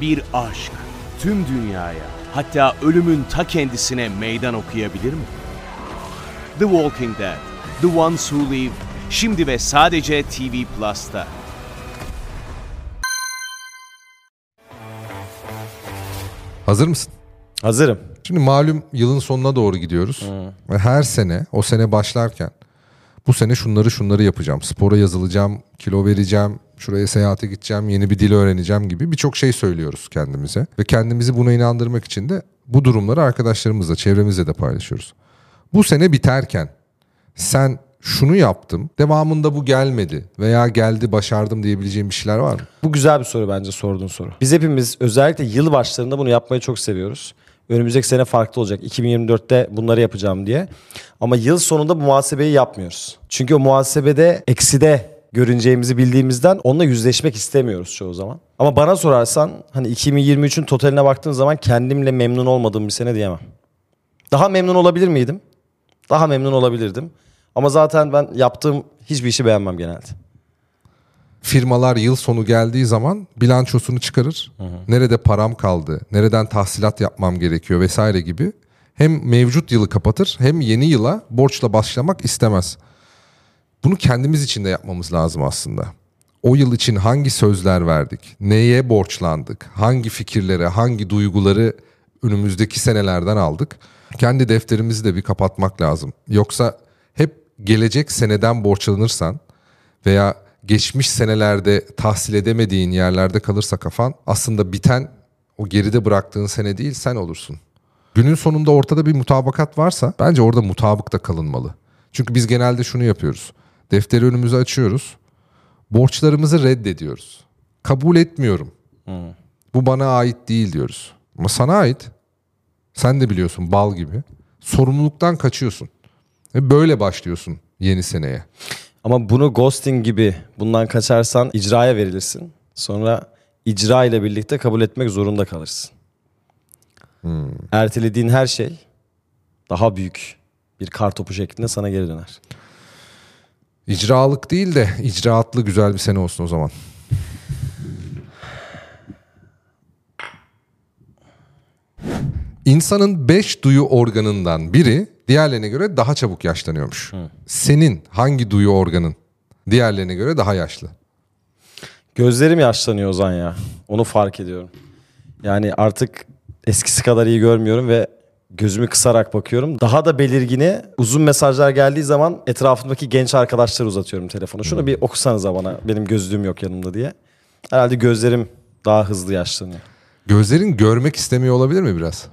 bir aşk tüm dünyaya hatta ölümün ta kendisine meydan okuyabilir mi? The Walking Dead, The Ones Who Live, şimdi ve sadece TV Plus'ta. Hazır mısın? Hazırım. Şimdi malum yılın sonuna doğru gidiyoruz. Ve her sene o sene başlarken bu sene şunları şunları yapacağım. Spora yazılacağım, kilo vereceğim, şuraya seyahate gideceğim, yeni bir dil öğreneceğim gibi birçok şey söylüyoruz kendimize. Ve kendimizi buna inandırmak için de bu durumları arkadaşlarımızla, çevremizle de paylaşıyoruz. Bu sene biterken sen şunu yaptım, devamında bu gelmedi veya geldi başardım diyebileceğim bir şeyler var mı? Bu güzel bir soru bence sorduğun soru. Biz hepimiz özellikle yıl başlarında bunu yapmayı çok seviyoruz. Önümüzdeki sene farklı olacak. 2024'te bunları yapacağım diye. Ama yıl sonunda bu muhasebeyi yapmıyoruz. Çünkü o muhasebede ekside görüneceğimizi bildiğimizden onunla yüzleşmek istemiyoruz çoğu zaman. Ama bana sorarsan hani 2023'ün totaline baktığın zaman kendimle memnun olmadığım bir sene diyemem. Daha memnun olabilir miydim? Daha memnun olabilirdim. Ama zaten ben yaptığım hiçbir işi beğenmem genelde. firmalar yıl sonu geldiği zaman bilançosunu çıkarır. Nerede param kaldı, nereden tahsilat yapmam gerekiyor vesaire gibi. Hem mevcut yılı kapatır hem yeni yıla borçla başlamak istemez. Bunu kendimiz için de yapmamız lazım aslında. O yıl için hangi sözler verdik, neye borçlandık, hangi fikirlere, hangi duyguları önümüzdeki senelerden aldık. Kendi defterimizi de bir kapatmak lazım. Yoksa hep gelecek seneden borçlanırsan veya geçmiş senelerde tahsil edemediğin yerlerde kalırsa kafan aslında biten o geride bıraktığın sene değil sen olursun. Günün sonunda ortada bir mutabakat varsa bence orada mutabıkta kalınmalı. Çünkü biz genelde şunu yapıyoruz. Defteri önümüze açıyoruz. Borçlarımızı reddediyoruz. Kabul etmiyorum. Bu bana ait değil diyoruz. Ama sana ait. Sen de biliyorsun bal gibi. Sorumluluktan kaçıyorsun. Ve böyle başlıyorsun yeni seneye. Ama bunu ghosting gibi bundan kaçarsan icraya verilirsin. Sonra icra ile birlikte kabul etmek zorunda kalırsın. Ertelediğin her şey daha büyük bir kar topu şeklinde sana geri döner. İcralık değil de icraatlı güzel bir sene olsun o zaman. İnsanın beş duyu organından biri diğerlerine göre daha çabuk yaşlanıyormuş. Senin hangi duyu organın diğerlerine göre daha yaşlı? Gözlerim yaşlanıyor Ozan ya. Onu fark ediyorum. Yani artık eskisi kadar iyi görmüyorum ve gözümü kısarak bakıyorum. Daha da belirgini uzun mesajlar geldiği zaman etrafımdaki genç arkadaşlara uzatıyorum telefonu. Şunu bir okusanıza bana benim gözlüğüm yok yanımda diye. Herhalde gözlerim daha hızlı yaşlanıyor. Gözlerin görmek istemiyor olabilir mi biraz?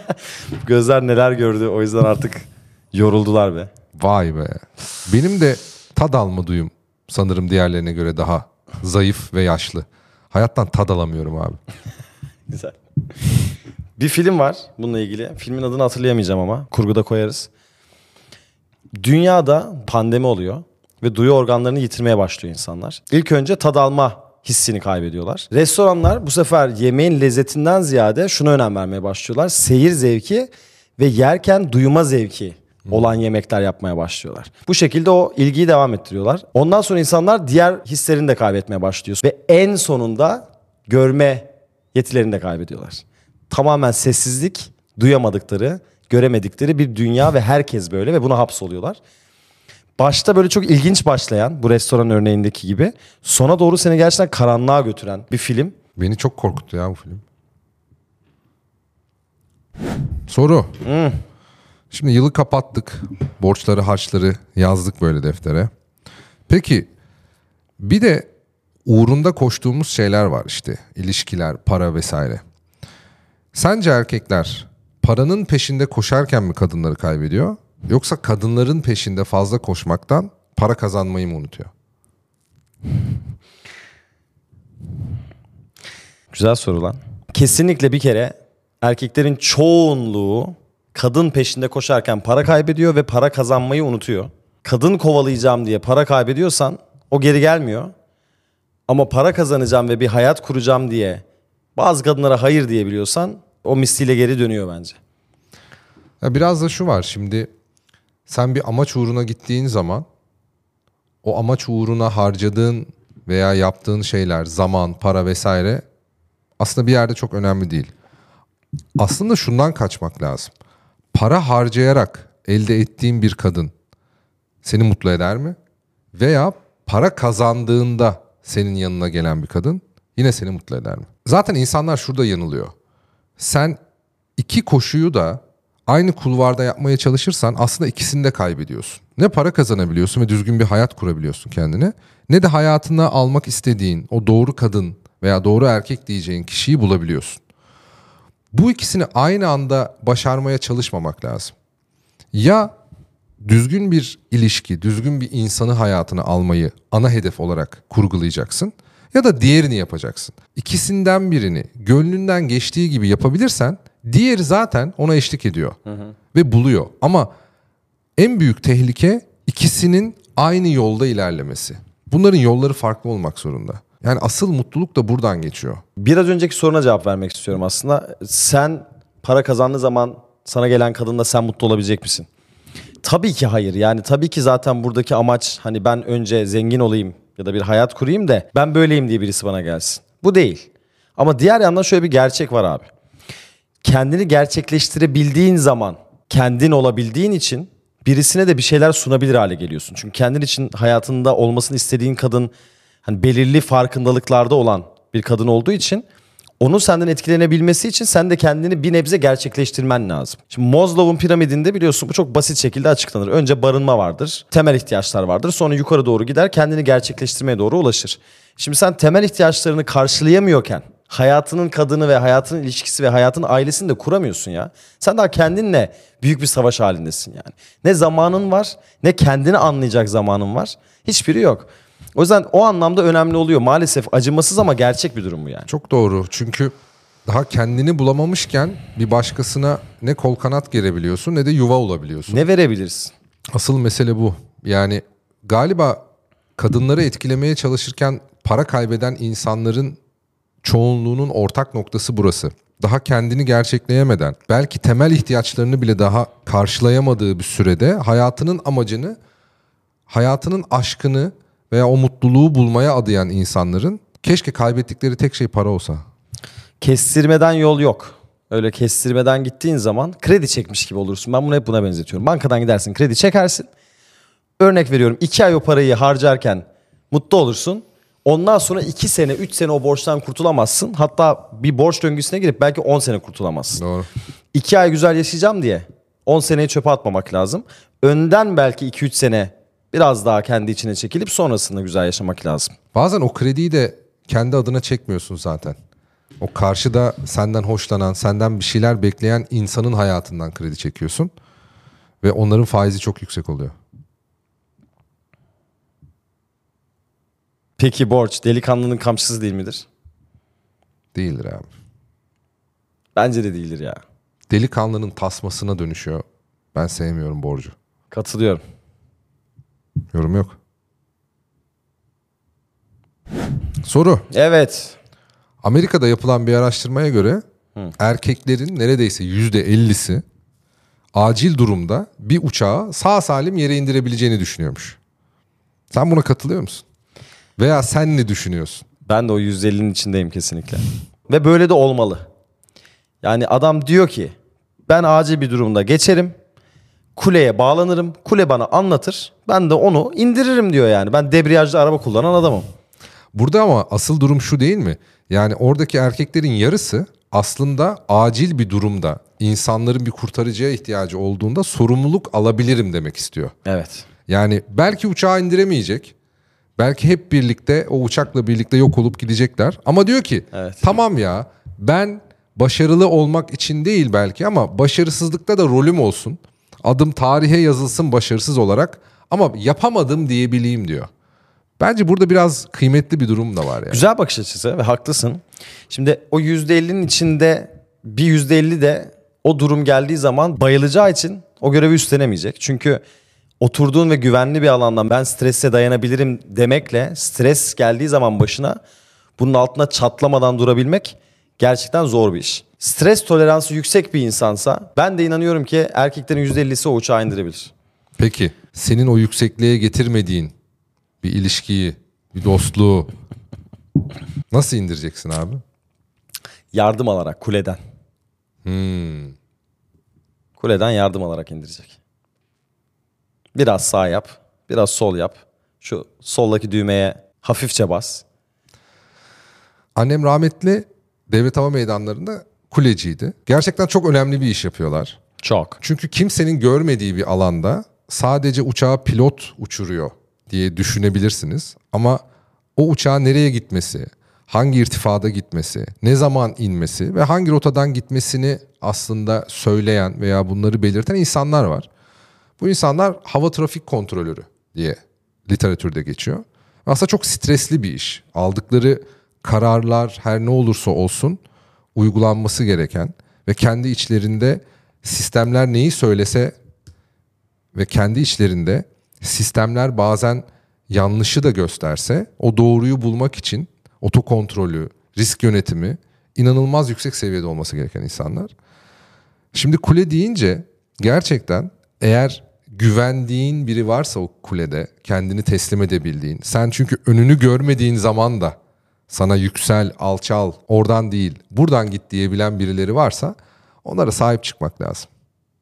Gözler neler gördü o yüzden artık yoruldular be. Vay be. Benim de tad alma duyum sanırım diğerlerine göre daha zayıf ve yaşlı. Hayattan tad alamıyorum abi. Güzel. Bir film var bununla ilgili. Filmin adını hatırlayamayacağım ama kurguda koyarız. Dünyada pandemi oluyor ve duyu organlarını yitirmeye başlıyor insanlar. İlk önce tad alma hissini kaybediyorlar. Restoranlar bu sefer yemeğin lezzetinden ziyade şuna önem vermeye başlıyorlar. Seyir zevki ve yerken duyma zevki olan yemekler yapmaya başlıyorlar. Bu şekilde o ilgiyi devam ettiriyorlar. Ondan sonra insanlar diğer hislerini de kaybetmeye başlıyor. Ve en sonunda görme yetilerini de kaybediyorlar. Tamamen sessizlik, duyamadıkları, göremedikleri bir dünya ve herkes böyle ve buna hapsoluyorlar. Başta böyle çok ilginç başlayan bu restoran örneğindeki gibi sona doğru seni gerçekten karanlığa götüren bir film. Beni çok korkuttu ya bu film. Soru. Şimdi yılı kapattık. Borçları, harçları yazdık böyle deftere. Peki bir de uğrunda koştuğumuz şeyler var işte. İlişkiler, para vesaire. Sence erkekler paranın peşinde koşarken mi kadınları kaybediyor? Yoksa kadınların peşinde fazla koşmaktan para kazanmayı mı unutuyor? Güzel soru lan. Kesinlikle bir kere erkeklerin çoğunluğu kadın peşinde koşarken para kaybediyor ve para kazanmayı unutuyor. Kadın kovalayacağım diye para kaybediyorsan o geri gelmiyor. Ama para kazanacağım ve bir hayat kuracağım diye bazı kadınlara hayır diyebiliyorsan o misliyle geri dönüyor bence. Ya biraz da şu var şimdi sen bir amaç uğruna gittiğin zaman o amaç uğruna harcadığın veya yaptığın şeyler zaman, para vesaire aslında bir yerde çok önemli değil. Aslında şundan kaçmak lazım. Para harcayarak elde ettiğin bir kadın seni mutlu eder mi? Veya para kazandığında senin yanına gelen bir kadın yine seni mutlu eder mi? Zaten insanlar şurada yanılıyor. Sen iki koşuyu da aynı kulvarda yapmaya çalışırsan aslında ikisini de kaybediyorsun. Ne para kazanabiliyorsun ve düzgün bir hayat kurabiliyorsun kendine ne de hayatına almak istediğin o doğru kadın veya doğru erkek diyeceğin kişiyi bulabiliyorsun. Bu ikisini aynı anda başarmaya çalışmamak lazım. Ya düzgün bir ilişki, düzgün bir insanı hayatına almayı ana hedef olarak kurgulayacaksın ya da diğerini yapacaksın. İkisinden birini gönlünden geçtiği gibi yapabilirsen diğeri zaten ona eşlik ediyor ve buluyor. Ama en büyük tehlike ikisinin aynı yolda ilerlemesi. Bunların yolları farklı olmak zorunda. Yani asıl mutluluk da buradan geçiyor. Biraz önceki soruna cevap vermek istiyorum aslında. Sen para kazandığı zaman sana gelen kadınla sen mutlu olabilecek misin? Tabii ki hayır. Yani tabii ki zaten buradaki amaç hani ben önce zengin olayım ya da bir hayat kurayım da ben böyleyim diye birisi bana gelsin. Bu değil. Ama diğer yandan şöyle bir gerçek var abi. Kendini gerçekleştirebildiğin zaman kendin olabildiğin için birisine de bir şeyler sunabilir hale geliyorsun. Çünkü kendin için hayatında olmasını istediğin kadın hani belirli farkındalıklarda olan bir kadın olduğu için onun senden etkilenebilmesi için sen de kendini bir nebze gerçekleştirmen lazım. Şimdi Maslow'un piramidinde biliyorsun bu çok basit şekilde açıklanır. Önce barınma vardır, temel ihtiyaçlar vardır. Sonra yukarı doğru gider, kendini gerçekleştirmeye doğru ulaşır. Şimdi sen temel ihtiyaçlarını karşılayamıyorken hayatının kadını ve hayatının ilişkisi ve hayatın ailesini de kuramıyorsun ya. Sen daha kendinle büyük bir savaş halindesin yani. Ne zamanın var, ne kendini anlayacak zamanın var. Hiçbiri yok. O yüzden o anlamda önemli oluyor. Maalesef acımasız ama gerçek bir durum bu yani. Çok doğru. Çünkü daha kendini bulamamışken bir başkasına ne kol kanat gerebiliyorsun ne de yuva olabiliyorsun. Ne verebilirsin? Asıl mesele bu. Yani galiba kadınları etkilemeye çalışırken para kaybeden insanların çoğunluğunun ortak noktası burası. Daha kendini gerçekleyemeden, belki temel ihtiyaçlarını bile daha karşılayamadığı bir sürede hayatının amacını, hayatının aşkını veya o mutluluğu bulmaya adayan insanların keşke kaybettikleri tek şey para olsa. Kestirmeden yol yok. Öyle kestirmeden gittiğin zaman kredi çekmiş gibi olursun. Ben bunu hep buna benzetiyorum. Bankadan gidersin kredi çekersin. Örnek veriyorum iki ay o parayı harcarken mutlu olursun. Ondan sonra iki sene, üç sene o borçtan kurtulamazsın. Hatta bir borç döngüsüne girip belki on sene kurtulamazsın. Doğru. İki ay güzel yaşayacağım diye 10 seneyi çöpe atmamak lazım. Önden belki 2-3 sene biraz daha kendi içine çekilip sonrasında güzel yaşamak lazım. Bazen o krediyi de kendi adına çekmiyorsun zaten. O karşıda senden hoşlanan, senden bir şeyler bekleyen insanın hayatından kredi çekiyorsun. Ve onların faizi çok yüksek oluyor. Peki borç delikanlının kamçısı değil midir? Değildir abi. Bence de değildir ya. Delikanlının tasmasına dönüşüyor. Ben sevmiyorum borcu. Katılıyorum. Yorum yok. Soru. Evet. Amerika'da yapılan bir araştırmaya göre erkeklerin neredeyse yüzde 50'si acil durumda bir uçağı sağ salim yere indirebileceğini düşünüyormuş. Sen buna katılıyor musun? Veya sen ne düşünüyorsun? Ben de o %50'nin içindeyim kesinlikle. Ve böyle de olmalı. Yani adam diyor ki ben acil bir durumda geçerim. Kuleye bağlanırım. Kule bana anlatır. Ben de onu indiririm diyor yani. Ben debriyajlı araba kullanan adamım. Burada ama asıl durum şu değil mi? Yani oradaki erkeklerin yarısı aslında acil bir durumda insanların bir kurtarıcıya ihtiyacı olduğunda sorumluluk alabilirim demek istiyor. Evet. Yani belki uçağı indiremeyecek. Belki hep birlikte o uçakla birlikte yok olup gidecekler. Ama diyor ki Evet. tamam ya ben başarılı olmak için değil belki ama başarısızlıkta da rolüm olsun. Adım tarihe yazılsın başarısız olarak ama yapamadım diyebileyim diyor. Bence burada biraz kıymetli bir durum da var yani. Güzel bakış açısı ve haklısın. Şimdi o %50'nin içinde bir %50 de o durum geldiği zaman bayılacağı için o görevi üstlenemeyecek. Çünkü oturduğun ve güvenli bir alandan ben strese dayanabilirim demekle stres geldiği zaman başına bunun altına çatlamadan durabilmek gerçekten zor bir iş. Stres toleransı yüksek bir insansa ben de inanıyorum ki erkeklerin %50'si o uçağı indirebilir. Peki senin o yüksekliğe getirmediğin bir ilişkiyi, bir dostluğu nasıl indireceksin abi? Yardım alarak kuleden. Kuleden yardım alarak indirecek. Biraz sağ yap, biraz sol yap. Şu soldaki düğmeye hafifçe bas. Annem rahmetli devlet hava meydanlarında kuleciydi. Gerçekten çok önemli bir iş yapıyorlar. Çok. Çünkü kimsenin görmediği bir alanda sadece uçağı pilot uçuruyor diye düşünebilirsiniz. Ama o uçağın nereye gitmesi, hangi irtifada gitmesi, ne zaman inmesi ve hangi rotadan gitmesini aslında söyleyen veya bunları belirten insanlar var. Bu insanlar hava trafik kontrolörü diye literatürde geçiyor. Aslında çok stresli bir iş. Aldıkları kararlar her ne olursa olsun uygulanması gereken ve kendi içlerinde sistemler neyi söylese ve kendi içlerinde sistemler bazen yanlışı da gösterse o doğruyu bulmak için otokontrolü, risk yönetimi inanılmaz yüksek seviyede olması gereken insanlar. Şimdi kule deyince gerçekten eğer güvendiğin biri varsa o kulede kendini teslim edebildiğin sen çünkü önünü görmediğin zaman da sana yüksel, alçal, oradan değil, buradan git diyebilen birileri varsa onlara sahip çıkmak lazım.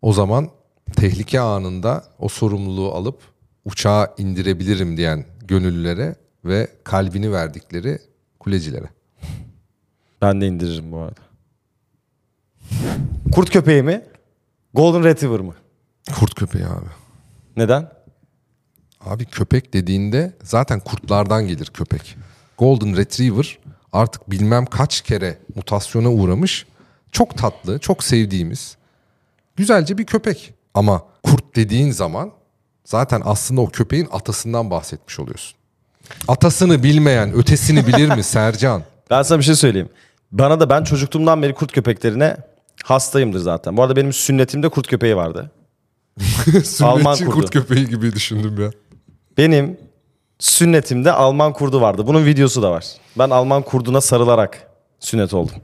O zaman tehlike anında o sorumluluğu alıp uçağa indirebilirim diyen gönüllülere ve kalbini verdikleri kulecilere. Ben de indiririm bu arada. Kurt köpeği mi? Golden Retriever mı? Kurt köpeği abi. Neden? Abi köpek dediğinde zaten kurtlardan gelir köpek. Golden Retriever artık bilmem kaç kere mutasyona uğramış. Çok tatlı, çok sevdiğimiz. Güzelce bir köpek. Ama kurt dediğin zaman zaten aslında o köpeğin atasından bahsetmiş oluyorsun. Atasını bilmeyen ötesini bilir mi Sercan? Ben sana bir şey söyleyeyim. Bana da ben çocukluğumdan beri kurt köpeklerine hastayımdır zaten. Bu arada benim sünnetimde kurt köpeği vardı. Alman kurdu. kurt köpeği gibi düşündüm ya. Benim sünnetimde Alman kurdu vardı. Bunun videosu da var. Ben Alman kurduna sarılarak sünnet oldum.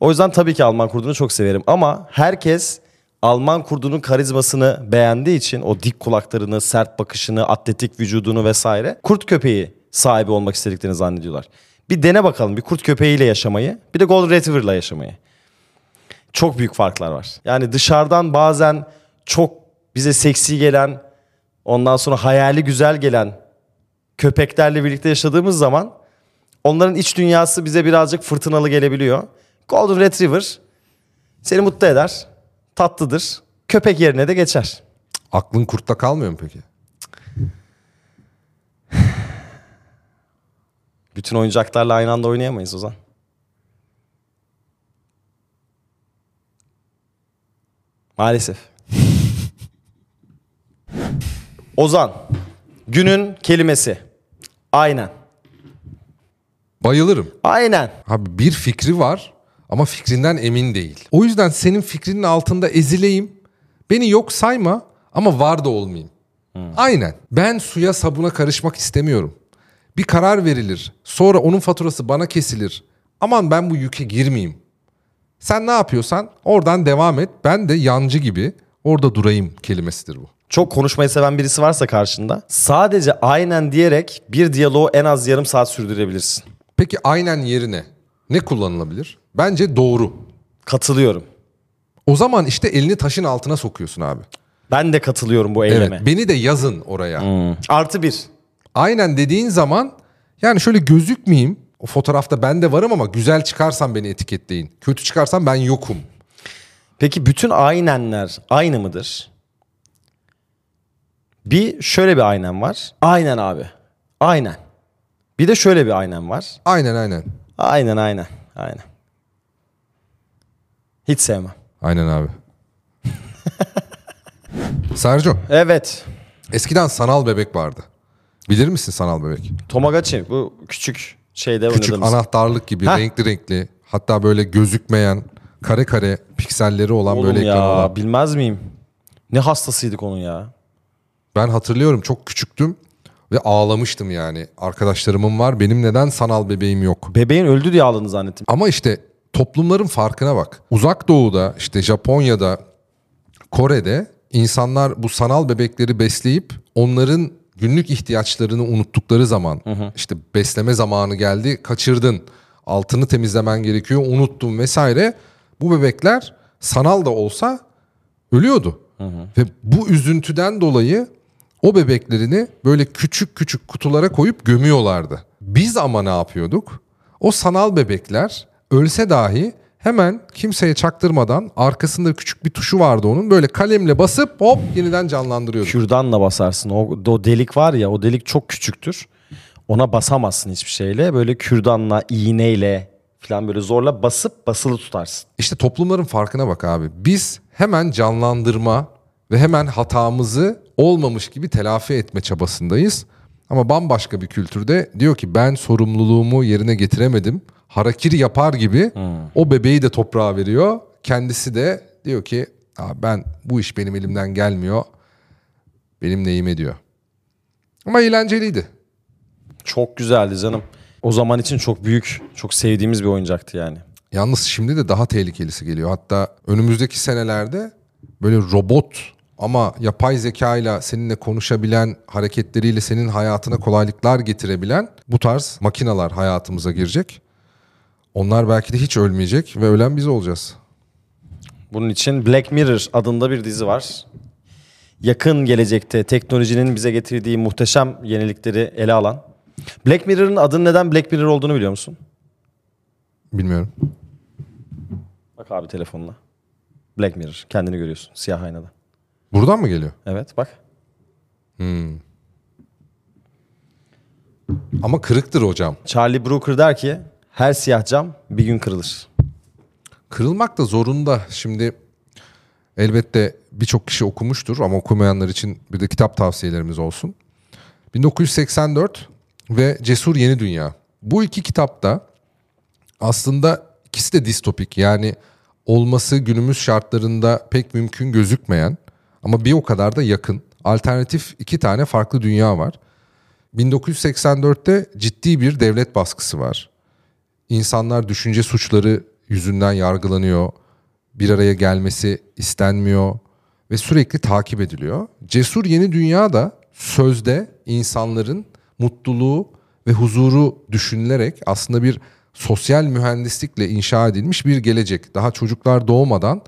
O yüzden tabii ki Alman kurdunu çok severim. Ama herkes Alman kurdunun karizmasını beğendiği için o dik kulaklarını, sert bakışını, atletik vücudunu vesaire kurt köpeği sahibi olmak istediklerini zannediyorlar. Bir dene bakalım bir kurt köpeğiyle yaşamayı, bir de Golden Retriever'la yaşamayı. Çok büyük farklar var. Yani dışarıdan bazen çok bize seksi gelen, ondan sonra hayali güzel gelen köpeklerle birlikte yaşadığımız zaman onların iç dünyası bize birazcık fırtınalı gelebiliyor. Golden Retriever seni mutlu eder, tatlıdır. Köpek yerine de geçer. Aklın kurtta kalmıyor mu peki? Bütün oyuncaklarla aynı anda oynayamayız Ozan. Maalesef. Ozan, günün kelimesi. Aynen. Bayılırım. Aynen. Abi bir fikri var ama fikrinden emin değil. O yüzden senin fikrinin altında ezileyim. Beni yok sayma ama var da olmayayım. Aynen. Ben suya sabuna karışmak istemiyorum. Bir karar verilir. Sonra onun faturası bana kesilir. Aman ben bu yüke girmeyeyim. Sen ne yapıyorsan oradan devam et. Ben de yancı gibi orada durayım kelimesidir bu. Çok konuşmayı seven birisi varsa karşında sadece aynen diyerek bir diyaloğu en az yarım saat sürdürebilirsin. Peki aynen yerine ne kullanılabilir? Bence doğru. Katılıyorum. O zaman işte elini taşın altına sokuyorsun abi. Ben de katılıyorum bu Evet. eyleme. Beni de yazın oraya. Artı bir. Aynen dediğin zaman yani şöyle gözükmeyeyim. O fotoğrafta ben de varım ama güzel çıkarsam beni etiketleyin. Kötü çıkarsam ben yokum. Peki bütün aynenler aynı mıdır? Bir şöyle bir aynen var. Aynen abi. Aynen. Bir de şöyle bir aynen var. Aynen aynen. Aynen aynen. Aynen. Hiç sevmem. Aynen abi. Sergio, Evet. eskiden sanal bebek vardı. Bilir misin sanal bebek? Tomagachi bu küçük şeyde Küçük oynadığımız. anahtarlık gibi Heh. renkli renkli. Hatta böyle gözükmeyen kare kare pikselleri olan Oğlum böyle ekranı ya olan. bilmez miyim? Ne hastasıydık onun ya. Ben hatırlıyorum çok küçüktüm ve ağlamıştım yani. Arkadaşlarımın var benim neden sanal bebeğim yok. Bebeğin öldü diye ağladığını zannettim. Ama işte toplumların farkına bak. Uzak doğuda işte Japonya'da Kore'de insanlar bu sanal bebekleri besleyip onların günlük ihtiyaçlarını unuttukları zaman işte besleme zamanı geldi kaçırdın. Altını temizlemen gerekiyor. Unuttum vesaire. Bu bebekler sanal da olsa ölüyordu. Ve bu üzüntüden dolayı o bebeklerini böyle küçük küçük kutulara koyup gömüyorlardı. Biz ama ne yapıyorduk? O sanal bebekler ölse dahi hemen kimseye çaktırmadan arkasında küçük bir tuşu vardı onun. Böyle kalemle basıp hop yeniden canlandırıyorduk. Kürdanla basarsın. O, o delik var ya o delik çok küçüktür. Ona basamazsın hiçbir şeyle. Böyle kürdanla, iğneyle falan böyle zorla basıp basılı tutarsın. İşte toplumların farkına bak abi. Biz hemen canlandırma ve hemen hatamızı olmamış gibi telafi etme çabasındayız. Ama bambaşka bir kültürde diyor ki ben sorumluluğumu yerine getiremedim. Harakiri yapar gibi o bebeği de toprağa veriyor. Kendisi de diyor ki "Aa, ben bu iş benim elimden gelmiyor. Benim neyime diyor. Ama eğlenceliydi. Çok güzeldi canım. O zaman için çok büyük, çok sevdiğimiz bir oyuncaktı yani. Yalnız şimdi de daha tehlikelisi geliyor. Hatta önümüzdeki senelerde böyle robot ama yapay zeka ile seninle konuşabilen, hareketleriyle senin hayatına kolaylıklar getirebilen bu tarz makineler hayatımıza girecek. Onlar belki de hiç ölmeyecek ve ölen biz olacağız. Bunun için Black Mirror adında bir dizi var. Yakın gelecekte teknolojinin bize getirdiği muhteşem yenilikleri ele alan. Black Mirror'ın adının neden Black Mirror olduğunu biliyor musun? Bilmiyorum. Bak abi telefonuna. Black Mirror. Kendini görüyorsun siyah aynada. Buradan mı geliyor? Evet bak. Ama kırıktır hocam. Charlie Brooker der ki her siyah cam bir gün kırılır. Kırılmak da zorunda. Şimdi elbette birçok kişi okumuştur ama okumayanlar için bir de kitap tavsiyelerimiz olsun. 1984 ve Cesur Yeni Dünya. Bu iki kitapta aslında ikisi de distopik yani olması günümüz şartlarında pek mümkün gözükmeyen ama bir o kadar da yakın alternatif iki tane farklı dünya var. 1984'te ciddi bir devlet baskısı var. İnsanlar düşünce suçları yüzünden yargılanıyor. Bir araya gelmesi istenmiyor ve sürekli takip ediliyor. Cesur Yeni Dünya da sözde insanların mutluluğu ve huzuru düşünülerek aslında bir sosyal mühendislikle inşa edilmiş bir gelecek. Daha çocuklar doğmadan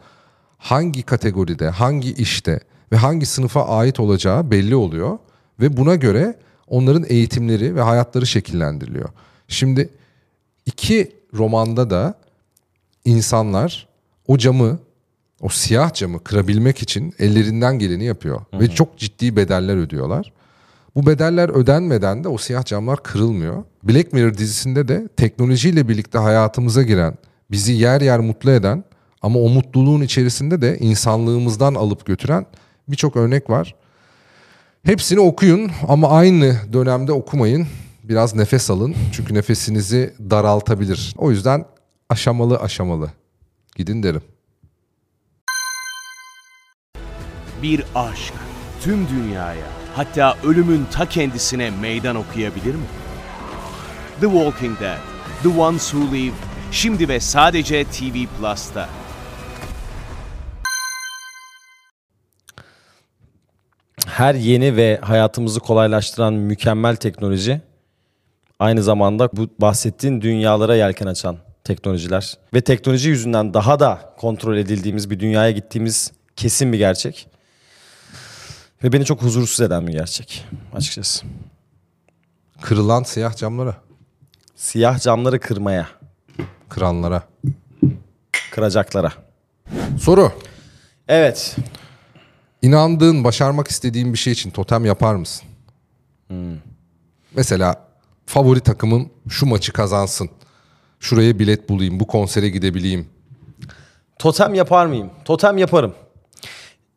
hangi kategoride, hangi işte ve hangi sınıfa ait olacağı belli oluyor ve buna göre onların eğitimleri ve hayatları şekillendiriliyor. Şimdi iki romanda da insanlar o camı, o siyah camı kırabilmek için ellerinden geleni yapıyor ve çok ciddi bedeller ödüyorlar. Bu bedeller ödenmeden de o siyah camlar kırılmıyor. Black Mirror dizisinde de teknolojiyle birlikte hayatımıza giren, bizi yer yer mutlu eden ama o mutluluğun içerisinde de insanlığımızdan alıp götüren birçok örnek var. Hepsini okuyun ama aynı dönemde okumayın. Biraz nefes alın çünkü nefesinizi daraltabilir. O yüzden aşamalı aşamalı gidin derim. Bir aşk tüm dünyaya hatta ölümün ta kendisine meydan okuyabilir mi? The Walking Dead, The Ones Who Live, şimdi ve sadece TV Plus'ta. Her yeni ve hayatımızı kolaylaştıran mükemmel teknoloji aynı zamanda bu bahsettiğin dünyalara yelken açan teknolojiler ve teknoloji yüzünden daha da kontrol edildiğimiz bir dünyaya gittiğimiz kesin bir gerçek. Ve beni çok huzursuz eden bir gerçek açıkçası. Kırılan siyah camlara, Siyah camları kırmaya, kıranlara. kıracaklara. Soru. Evet. İnandığın, başarmak istediğin bir şey için totem yapar mısın? Mesela favori takımım şu maçı kazansın. Şuraya bilet bulayım, bu konsere gidebileyim. Totem yapar mıyım? Totem yaparım.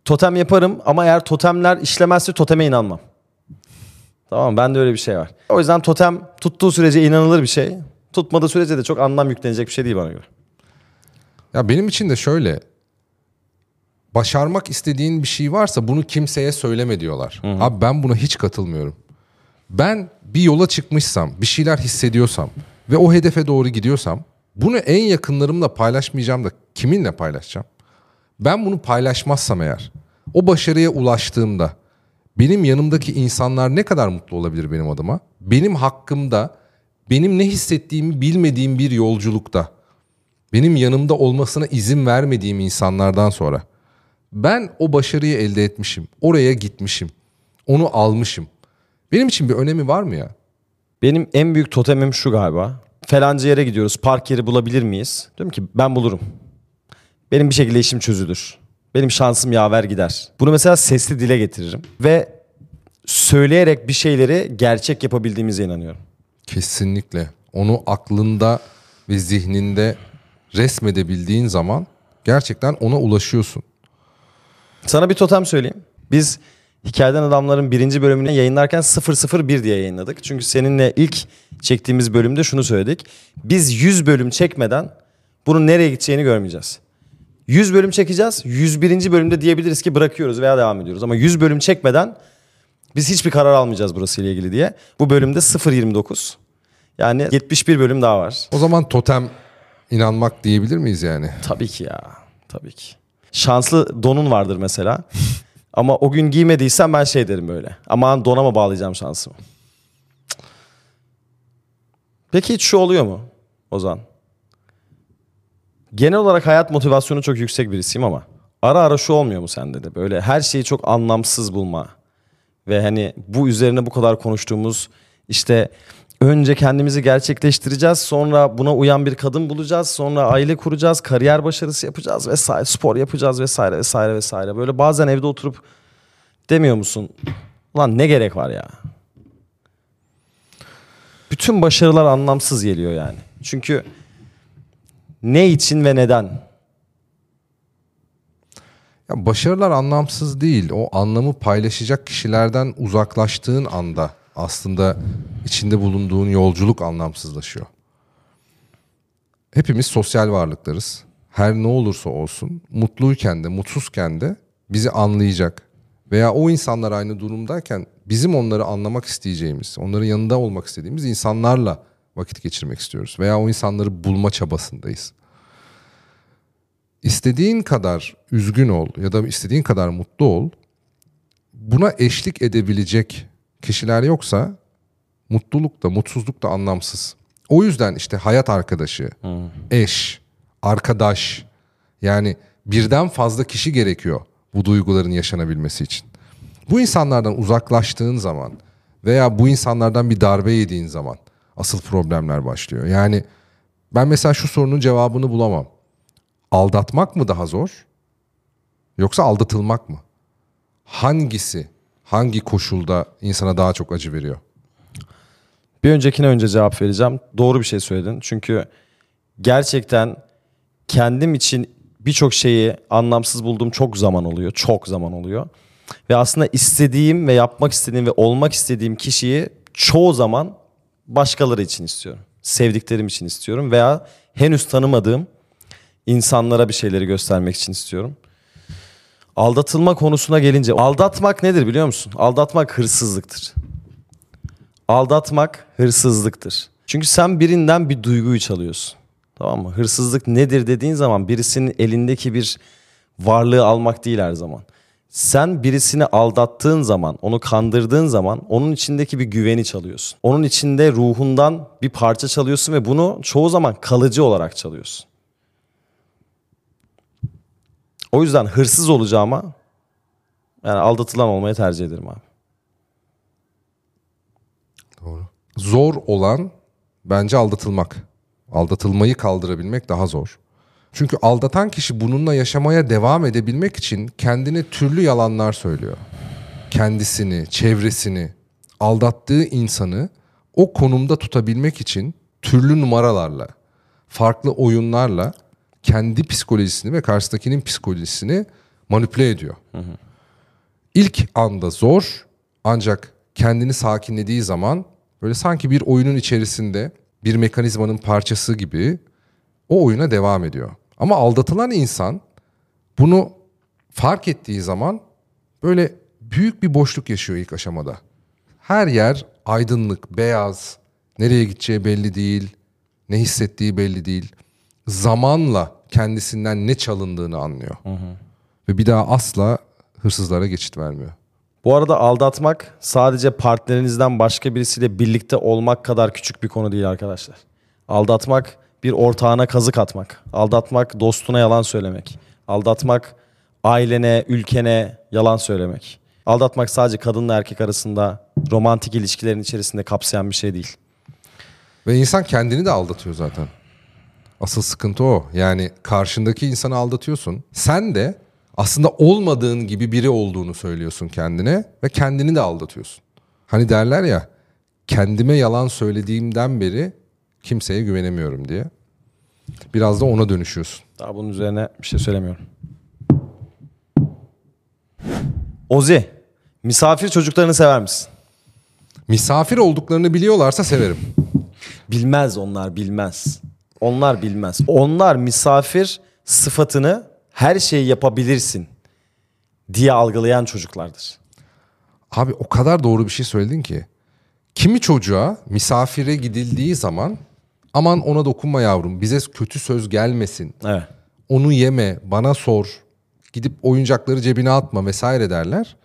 Totem yaparım ama eğer totemler işlemezse toteme inanmam. Tamam mı? Bende öyle bir şey var. O yüzden totem tuttuğu sürece inanılır bir şey. Tutmadığı sürece de çok anlam yüklenecek bir şey değil bana göre. Ya benim için de şöyle. Başarmak istediğin bir şey varsa bunu kimseye söyleme diyorlar. Abi ben buna hiç katılmıyorum. Ben bir yola çıkmışsam, bir şeyler hissediyorsam ve o hedefe doğru gidiyorsam bunu en yakınlarımla paylaşmayacağım da kiminle paylaşacağım? Ben bunu paylaşmazsam eğer o başarıya ulaştığımda benim yanımdaki insanlar ne kadar mutlu olabilir benim adıma? Benim hakkımda benim ne hissettiğimi bilmediğim bir yolculukta benim yanımda olmasına izin vermediğim insanlardan sonra ben o başarıyı elde etmişim. Oraya gitmişim. Onu almışım. Benim için bir önemi var mı ya? Benim en büyük totemim şu galiba. Falanca yere gidiyoruz. Park yeri bulabilir miyiz? Diyorum ki ben bulurum. Benim bir şekilde işim çözülür. Benim şansım yaver gider. Bunu mesela sesli dile getiririm. Ve söyleyerek bir şeyleri gerçek yapabildiğimize inanıyorum. Kesinlikle. Onu aklında ve zihninde resmedebildiğin zaman gerçekten ona ulaşıyorsun. Sana bir totem söyleyeyim. Biz Hikayeden Adamların birinci bölümünü yayınlarken 001 diye yayınladık. Çünkü seninle ilk çektiğimiz bölümde şunu söyledik. Biz 100 bölüm çekmeden bunun nereye gideceğini görmeyeceğiz. 100 bölüm çekeceğiz. 101. bölümde diyebiliriz ki bırakıyoruz veya devam ediyoruz. Ama 100 bölüm çekmeden biz hiçbir karar almayacağız burasıyla ilgili diye. Bu bölümde 0.29. Yani 71 bölüm daha var. O zaman totem inanmak diyebilir miyiz yani? Tabii ki ya. Tabii ki. Şanslı donun vardır mesela. Ama o gün giymediysen ben şey derim böyle. Aman dona mı bağlayacağım şansımı? Peki hiç şu oluyor mu Ozan? Genel olarak hayat motivasyonu çok yüksek birisiyim ama ara ara şu olmuyor mu sende de? Böyle her şeyi çok anlamsız bulma. Ve hani bu üzerine bu kadar konuştuğumuz işte önce kendimizi gerçekleştireceğiz. Sonra buna uyan bir kadın bulacağız. Sonra aile kuracağız. Kariyer başarısı yapacağız vesaire. Spor yapacağız vesaire vesaire vesaire. Böyle bazen evde oturup demiyor musun? Ulan ne gerek var ya? Bütün başarılar anlamsız geliyor yani. Çünkü ne için ve neden? Ya başarılar anlamsız değil. O anlamı paylaşacak kişilerden uzaklaştığın anda aslında içinde bulunduğun yolculuk anlamsızlaşıyor. Hepimiz sosyal varlıklarız. Her ne olursa olsun mutluyken de mutsuzken de bizi anlayacak veya o insanlar aynı durumdayken bizim onları anlamak isteyeceğimiz, onların yanında olmak istediğimiz insanlarla vakit geçirmek istiyoruz veya o insanları bulma çabasındayız. İstediğin kadar üzgün ol ya da istediğin kadar mutlu ol. Buna eşlik edebilecek kişiler yoksa mutluluk da mutsuzluk da anlamsız. O yüzden işte hayat arkadaşı, eş, arkadaş yani birden fazla kişi gerekiyor bu duyguların yaşanabilmesi için. Bu insanlardan uzaklaştığın zaman veya bu insanlardan bir darbe yediğin zaman asıl problemler başlıyor. Yani ben mesela şu sorunun cevabını bulamam. Aldatmak mı daha zor? Yoksa aldatılmak mı? Hangisi, hangi koşulda insana daha çok acı veriyor? Bir öncekine önce cevap vereceğim. Doğru bir şey söyledin. Çünkü gerçekten kendim için birçok şeyi anlamsız bulduğum çok zaman oluyor. Çok zaman oluyor. Ve aslında istediğim ve yapmak istediğim ve olmak istediğim kişiyi çoğu zaman başkaları için istiyorum. Sevdiklerim için istiyorum veya henüz tanımadığım insanlara bir şeyleri göstermek için istiyorum. Aldatılma konusuna gelince aldatmak nedir biliyor musun? Aldatmak hırsızlıktır. Aldatmak hırsızlıktır. Çünkü sen birinden bir duyguyu çalıyorsun. Tamam mı? Hırsızlık nedir dediğin zaman birisinin elindeki bir varlığı almak değil her zaman. Sen birisini aldattığın zaman, onu kandırdığın zaman onun içindeki bir güveni çalıyorsun. Onun içinde ruhundan bir parça çalıyorsun ve bunu çoğu zaman kalıcı olarak çalıyorsun. O yüzden hırsız olacağıma yani aldatılan olmayı tercih ederim abi. Doğru. Zor olan bence aldatılmak. Aldatılmayı kaldırabilmek daha zor. Çünkü aldatan kişi bununla yaşamaya devam edebilmek için kendine türlü yalanlar söylüyor. Kendisini, çevresini, aldattığı insanı o konumda tutabilmek için türlü numaralarla, farklı oyunlarla kendi psikolojisini ve karşıdakinin psikolojisini manipüle ediyor. İlk anda zor ancak kendini sakinlediği zaman böyle sanki bir oyunun içerisinde bir mekanizmanın parçası gibi o oyuna devam ediyor. Ama aldatılan insan bunu fark ettiği zaman böyle büyük bir boşluk yaşıyor ilk aşamada. Her yer aydınlık, beyaz, nereye gideceği belli değil, ne hissettiği belli değil. Zamanla kendisinden ne çalındığını anlıyor. Ve bir daha asla hırsızlara geçit vermiyor. Bu arada aldatmak sadece partnerinizden başka birisiyle birlikte olmak kadar küçük bir konu değil arkadaşlar. Aldatmak bir ortağına kazık atmak. Aldatmak dostuna yalan söylemek. Aldatmak ailene, ülkene yalan söylemek. Aldatmak sadece kadınla erkek arasında romantik ilişkilerin içerisinde kapsayan bir şey değil. Ve insan kendini de aldatıyor zaten. Asıl sıkıntı o. Yani karşındaki insanı aldatıyorsun. Sen de aslında olmadığın gibi biri olduğunu söylüyorsun kendine ve kendini de aldatıyorsun. Hani derler ya kendime yalan söylediğimden beri kimseye güvenemiyorum diye. Biraz da ona dönüşüyorsun. Daha bunun üzerine bir şey söylemiyorum. Ozi, misafir çocuklarını sever misin? Misafir olduklarını biliyorlarsa severim. Bilmez onlar bilmez. Onlar bilmez. Onlar misafir sıfatını her şeyi yapabilirsin diye algılayan çocuklardır. Abi o kadar doğru bir şey söyledin ki. Kimi çocuğa misafire gidildiği zaman aman ona dokunma yavrum bize kötü söz gelmesin. Evet. Onu yeme bana sor. Gidip oyuncakları cebine atma vesaire derler.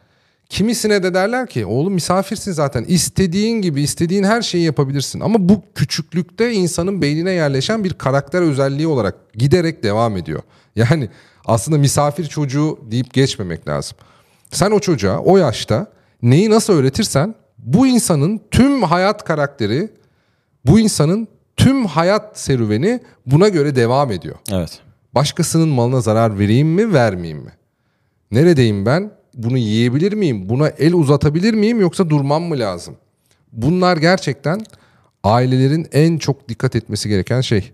Kimisine de derler ki oğlum misafirsin zaten istediğin gibi istediğin her şeyi yapabilirsin. Ama bu küçüklükte insanın beynine yerleşen bir karakter özelliği olarak giderek devam ediyor. Yani aslında misafir çocuğu deyip geçmemek lazım. Sen o çocuğa o yaşta neyi nasıl öğretirsen bu insanın tüm hayat karakteri, bu insanın tüm hayat serüveni buna göre devam ediyor. Evet. Başkasının malına zarar vereyim mi, vermeyeyim mi? Neredeyim ben? Bunu yiyebilir miyim? Buna el uzatabilir miyim yoksa durmam mı lazım? Bunlar gerçekten ailelerin en çok dikkat etmesi gereken şey.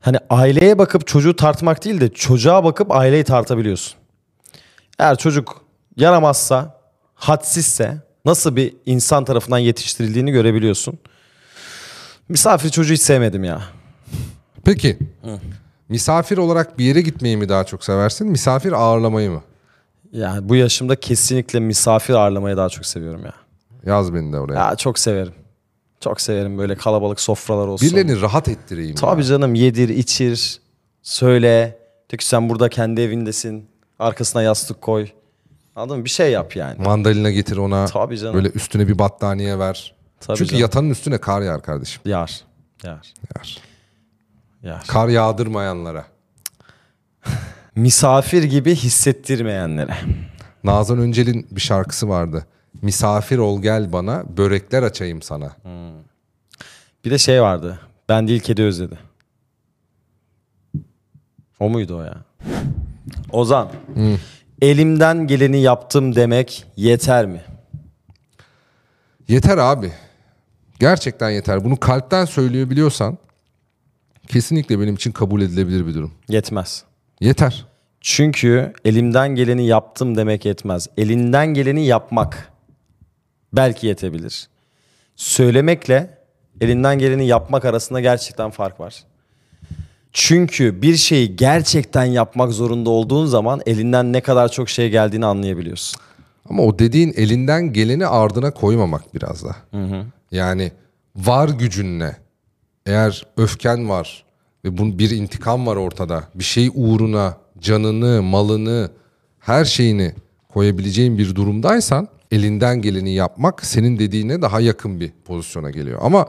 Hani aileye bakıp çocuğu tartmak değil de çocuğa bakıp aileyi tartabiliyorsun. Eğer çocuk yaramazsa, hadsizse nasıl bir insan tarafından yetiştirildiğini görebiliyorsun. Misafir çocuğu hiç sevmedim ya. Peki, misafir olarak bir yere gitmeyi mi daha çok seversin, misafir ağırlamayı mı? Yani bu yaşımda kesinlikle misafir ağırlamayı daha çok seviyorum ya. Yaz beni de oraya. Ya çok severim. Çok severim böyle kalabalık sofralar olsun. Birilerini rahat ettireyim. Tabii ya. canım yedir, içir, söyle. Ki sen burada kendi evindesin. Arkasına yastık koy. Anladın mı? Bir şey yap yani. Mandalina getir ona. Tabii canım. Böyle üstüne bir battaniye ver. Tabii Çünkü canım. yatanın üstüne kar yağar kardeşim. Yar. Yar. Yağar. Yar. Kar yağdırmayanlara. Misafir gibi hissettirmeyenlere. Nazan Öncel'in bir şarkısı vardı. Misafir ol gel bana, börekler açayım sana. Bir de şey vardı. Ben değil kedi özledi. O muydu o ya? Ozan. Elimden geleni yaptım demek yeter mi? Yeter abi. Gerçekten yeter. Bunu kalpten söylüyor biliyorsan kesinlikle benim için kabul edilebilir bir durum. Yetmez. Yeter. Çünkü elimden geleni yaptım demek yetmez. Elinden geleni yapmak belki yetebilir. Söylemekle elinden geleni yapmak arasında gerçekten fark var. Çünkü bir şeyi gerçekten yapmak zorunda olduğun zaman elinden ne kadar çok şey geldiğini anlayabiliyorsun. Ama o dediğin elinden geleni ardına koymamak biraz da. Yani var gücünle eğer öfken var ve bunun bir intikam var ortada. Bir şey uğruna canını, malını, her şeyini koyabileceğin bir durumdaysan elinden geleni yapmak senin dediğine daha yakın bir pozisyona geliyor. Ama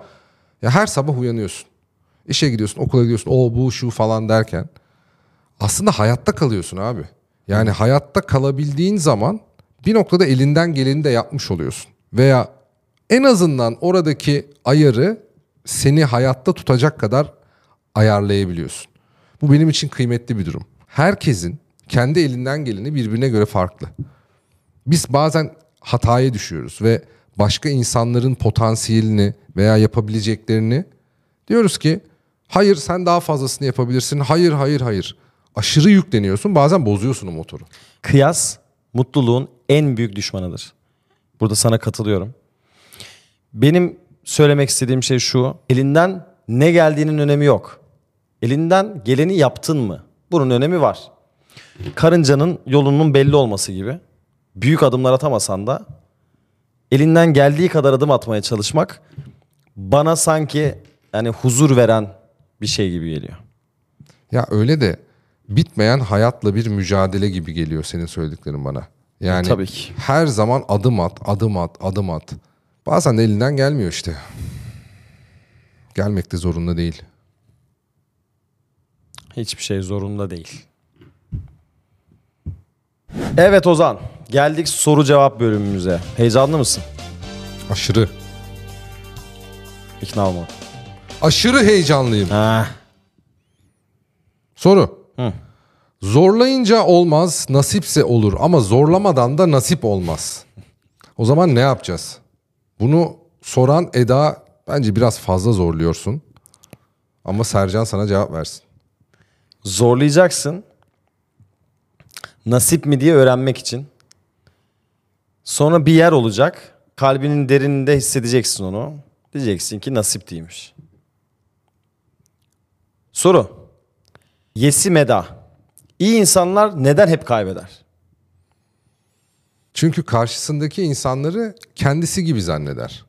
ya her sabah uyanıyorsun. İşe gidiyorsun, okula gidiyorsun, o bu şu falan derken aslında hayatta kalıyorsun abi. Yani hayatta kalabildiğin zaman bir noktada elinden geleni de yapmış oluyorsun. Veya en azından oradaki ayarı seni hayatta tutacak kadar ayarlayabiliyorsun. Bu benim için kıymetli bir durum. Herkesin kendi elinden geleni birbirine göre farklı. Biz bazen hataya düşüyoruz ve başka insanların potansiyelini veya yapabileceklerini diyoruz ki hayır sen daha fazlasını yapabilirsin. Hayır hayır hayır. Aşırı yükleniyorsun bazen bozuyorsun o motoru. Kıyas mutluluğun en büyük düşmanıdır. Burada sana katılıyorum. Benim söylemek istediğim şey şu. Elinden ne geldiğinin önemi yok. Elinden geleni yaptın mı? Bunun önemi var. Karıncanın yolunun belli olması gibi. Büyük adımlar atamasan da elinden geldiği kadar adım atmaya çalışmak bana sanki yani huzur veren bir şey gibi geliyor. Ya öyle de bitmeyen hayatla bir mücadele gibi geliyor senin söylediklerin bana. Yani Tabii ki. her zaman adım at, adım at, adım at. Bazen de elinden gelmiyor işte. Gelmek de zorunda değil. Hiçbir şey zorunda değil. Evet Ozan. Geldik soru cevap bölümümüze. Heyecanlı mısın? Aşırı. İkna olma. Aşırı heyecanlıyım. Ha. Soru. Hı. Zorlayınca olmaz, nasipse olur ama zorlamadan da nasip olmaz. O zaman ne yapacağız? Bunu soran Eda bence biraz fazla zorluyorsun. Ama Sercan sana cevap versin. Zorlayacaksın. Nasip mi diye öğrenmek için. Sonra bir yer olacak. Kalbinin derininde hissedeceksin onu. Diyeceksin ki nasip değilmiş. Soru. Yesim Eda. İyi insanlar neden hep kaybeder? Çünkü karşısındaki insanları kendisi gibi zanneder.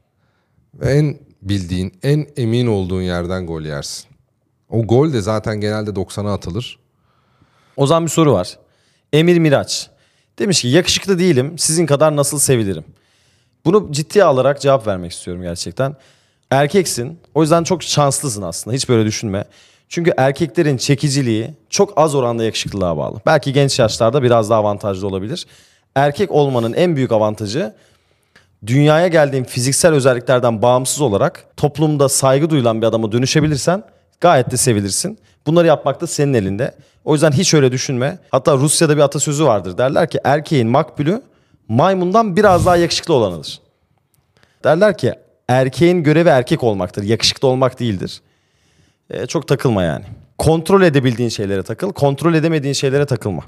Ve en bildiğin, en emin olduğun yerden gol yersin. O gol de zaten genelde 90'a atılır. O zaman bir soru var. Emir Miraç. Demiş ki yakışıklı değilim. Sizin kadar nasıl sevilirim? Bunu ciddiye alarak cevap vermek istiyorum gerçekten. Erkeksin. O yüzden çok şanslısın aslında. Hiç böyle düşünme. Çünkü erkeklerin çekiciliği çok az oranda yakışıklılığa bağlı. Belki genç yaşlarda biraz daha avantajlı olabilir. Erkek olmanın en büyük avantajı dünyaya geldiğin fiziksel özelliklerden bağımsız olarak toplumda saygı duyulan bir adama dönüşebilirsen gayet de sevilirsin. Bunları yapmak da senin elinde. O yüzden hiç öyle düşünme. Hatta Rusya'da bir atasözü vardır. Derler ki erkeğin makbulü maymundan biraz daha yakışıklı olanıdır. Derler ki erkeğin görevi erkek olmaktır. Yakışıklı olmak değildir. Ee, çok takılma yani. Kontrol edebildiğin şeylere takıl. Kontrol edemediğin şeylere takılma.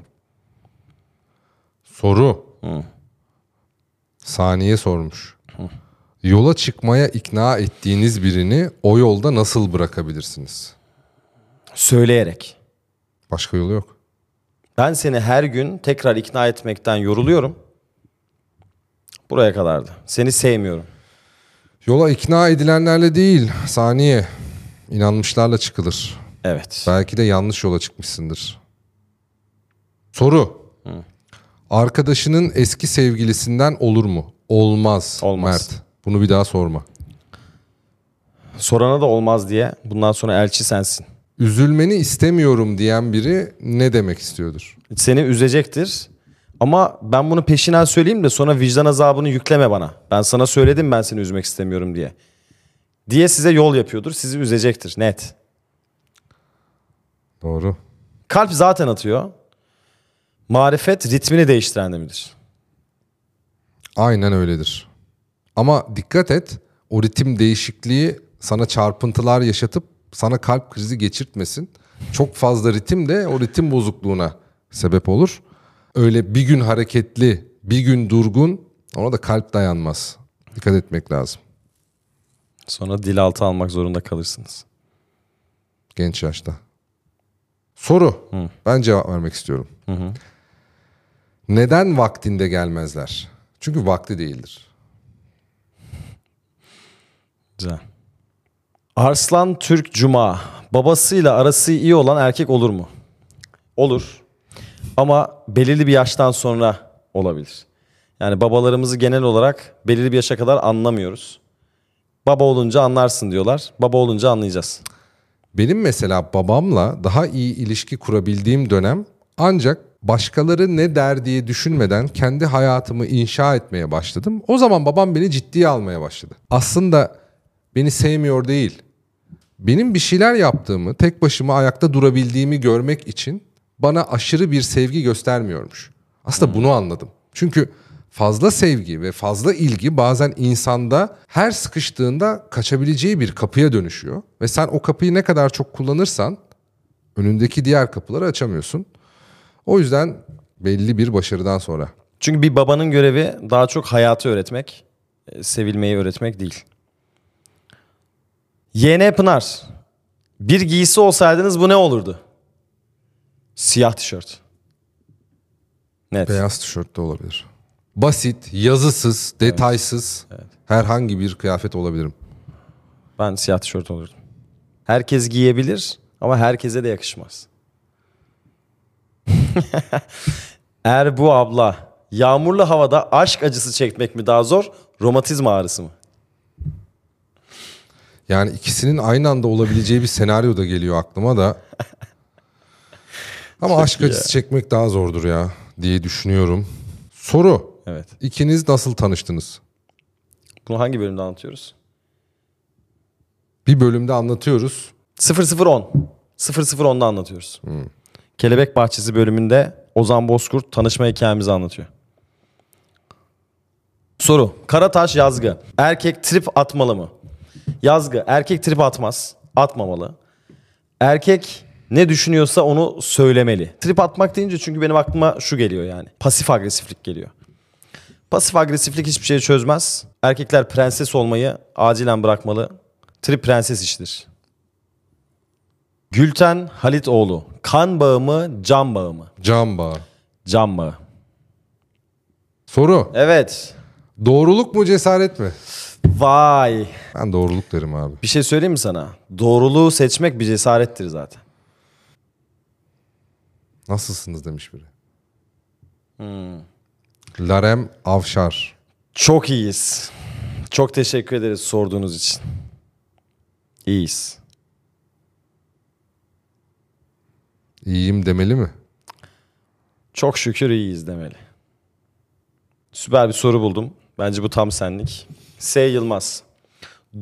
Soru. Saniye sormuş. Yola çıkmaya ikna ettiğiniz birini o yolda nasıl bırakabilirsiniz? Söyleyerek. Başka yolu yok. Ben seni her gün tekrar ikna etmekten yoruluyorum. Buraya kadardı. Seni sevmiyorum. Yola ikna edilenlerle değil, saniye. inanmışlarla çıkılır. Evet. Belki de yanlış yola çıkmışsındır. Soru. Arkadaşının eski sevgilisinden olur mu? Olmaz. Olmaz. Mert. Bunu bir daha sorma. Sorana da olmaz diye bundan sonra elçi sensin. Üzülmeni istemiyorum diyen biri ne demek istiyordur? Seni üzecektir. Ama ben bunu peşinden söyleyeyim de sonra vicdan azabını yükleme bana. Ben sana söyledim ben seni üzmek istemiyorum diye. Diye size yol yapıyordur. Sizi üzecektir. Net. Doğru. Kalp zaten atıyor. Marifet ritmini değiştiren de midir? Aynen öyledir. Ama dikkat et o ritim değişikliği sana çarpıntılar yaşatıp sana kalp krizi geçirtmesin. Çok fazla ritim de o ritim bozukluğuna sebep olur. Öyle bir gün hareketli, bir gün durgun ona da kalp dayanmaz. Dikkat etmek lazım Sonra dil altı almak zorunda kalırsınız. genç yaşta. Soru. Ben cevap vermek istiyorum. Neden vaktinde gelmezler? Çünkü vakti değildir. Güzel. Arslan Türk Cuma. Babasıyla arası iyi olan erkek olur mu? Olur. Ama belirli bir yaştan sonra olabilir. Yani babalarımızı genel olarak belirli bir yaşa kadar anlamıyoruz. Baba olunca anlarsın diyorlar. Baba olunca anlayacağız. Benim mesela babamla daha iyi ilişki kurabildiğim dönem ancak başkaları ne der diye düşünmeden kendi hayatımı inşa etmeye başladım. O zaman babam beni ciddiye almaya başladı. Aslında beni sevmiyor değil. Benim bir şeyler yaptığımı, tek başıma ayakta durabildiğimi görmek için bana aşırı bir sevgi göstermiyormuş. Aslında bunu anladım. Çünkü fazla sevgi ve fazla ilgi bazen insanda her sıkıştığında kaçabileceği bir kapıya dönüşüyor. Ve sen o kapıyı ne kadar çok kullanırsan önündeki diğer kapıları açamıyorsun. O yüzden belli bir başarıdan sonra. Çünkü bir babanın görevi daha çok hayatı öğretmek, e, sevilmeyi öğretmek değil. YN Pınar. Bir giysi olsaydınız bu ne olurdu? Siyah tişört. Net. Beyaz tişört de olabilir. Basit, yazısız, detaysız herhangi bir kıyafet olabilirim. Ben siyah tişört olurdum. Herkes giyebilir ama herkese de yakışmaz. Erbu abla. Yağmurlu havada aşk acısı çekmek mi daha zor? Romatizma ağrısı mı? Yani ikisinin aynı anda olabileceği bir senaryo da geliyor aklıma da. Ama aşk acısı çekmek daha zordur ya diye düşünüyorum. Soru. Evet. İkiniz nasıl tanıştınız? Bunu hangi bölümde anlatıyoruz? Bir bölümde anlatıyoruz. 0010. 0010'da anlatıyoruz. Kelebek Bahçesi bölümünde Ozan Bozkurt tanışma hikayemizi anlatıyor. Soru. Karataş Yazgı. Erkek trip atmalı mı? Yazgı. Erkek trip atmaz. Atmamalı. Erkek ne düşünüyorsa onu söylemeli. Trip atmak deyince çünkü benim aklıma şu geliyor yani. Pasif agresiflik geliyor. Pasif agresiflik hiçbir şey çözmez. Erkekler prenses olmayı acilen bırakmalı. Trip prenses işidir. Gülten Halitoğlu. Kan bağı mı, can bağı mı? Can bağı. Can bağı. Soru. Evet. Doğruluk mu cesaret mi? Vay. Ben doğruluk derim abi. Bir şey söyleyeyim mi sana? Doğruluğu seçmek bir cesarettir zaten. Nasılsınız demiş biri. Larem Avşar. Çok iyiyiz. Çok teşekkür ederiz sorduğunuz için. İyiyiz. İyiyim demeli mi? Çok şükür iyiyiz demeli. Süper bir soru buldum. Bence bu tam senlik. S. Yılmaz.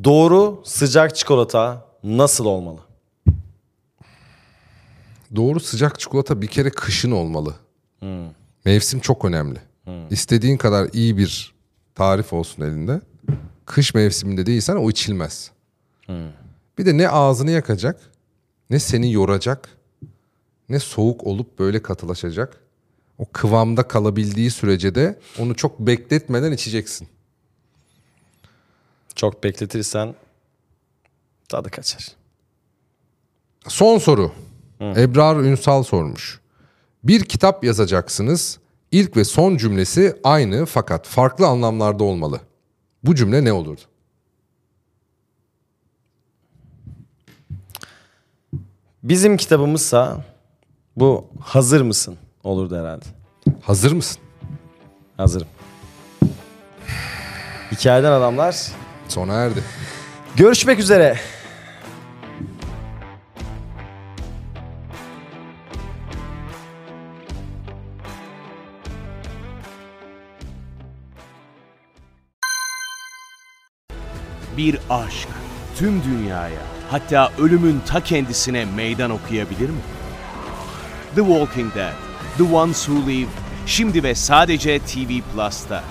Doğru sıcak çikolata nasıl olmalı? Doğru sıcak çikolata bir kere kışın olmalı. Mevsim çok önemli. İstediğin kadar iyi bir tarif olsun elinde. Kış mevsiminde değilsen o içilmez. Bir de ne ağzını yakacak, ne seni yoracak, ne soğuk olup böyle katılaşacak. O kıvamda kalabildiği sürece de onu çok bekletmeden içeceksin. Çok bekletirsen tadı kaçar. Son soru. Ebrar Ünsal sormuş. Bir kitap yazacaksınız. İlk ve son cümlesi aynı fakat farklı anlamlarda olmalı. Bu cümle ne olurdu? Bizim kitabımızsa bu hazır mısın olurdu herhalde. Hazır mısın? Hazırım. Hikayeden adamlar. Sona erdi. Görüşmek üzere. Bir aşk tüm dünyaya hatta ölümün ta kendisine meydan okuyabilir mi? The Walking Dead, The Ones Who Live şimdi ve sadece TV Plus'ta.